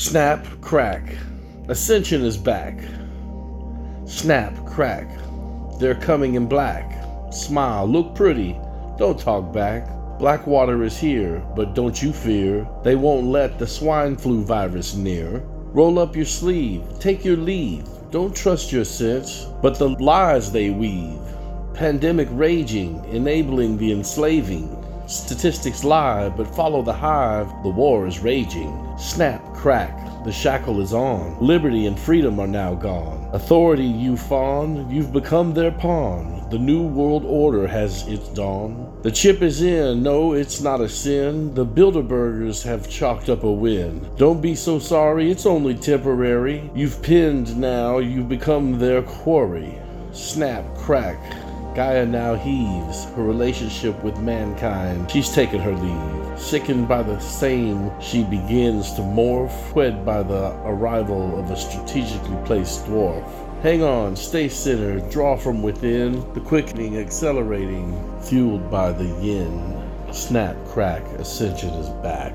Snap, crack. Ascension is back. Snap, crack. They're coming in black. Smile, look pretty. Don't talk back. Blackwater is here, but don't you fear. They won't let the swine flu virus near. Roll up your sleeve, take your leave. Don't trust your sense, but the lies they weave. Pandemic raging, enabling the enslaving. Statistics lie, but follow the hive, the war is raging. Snap, crack, the shackle is on. Liberty and freedom are now gone. Authority you fawn, you've become their pawn. The new world order has its dawn. The chip is in, no, it's not a sin. The Bilderbergers have chalked up a win. Don't be so sorry, it's only temporary. You've pinned now, you've become their quarry. Snap, crack, Gaia now heaves her relationship with mankind. She's taken her leave. Sickened by the same, she begins to morph, wed by the arrival of a strategically placed dwarf. Hang on, stay centered, draw from within, the quickening accelerating, fueled by the yin. Snap, crack, ascension is back.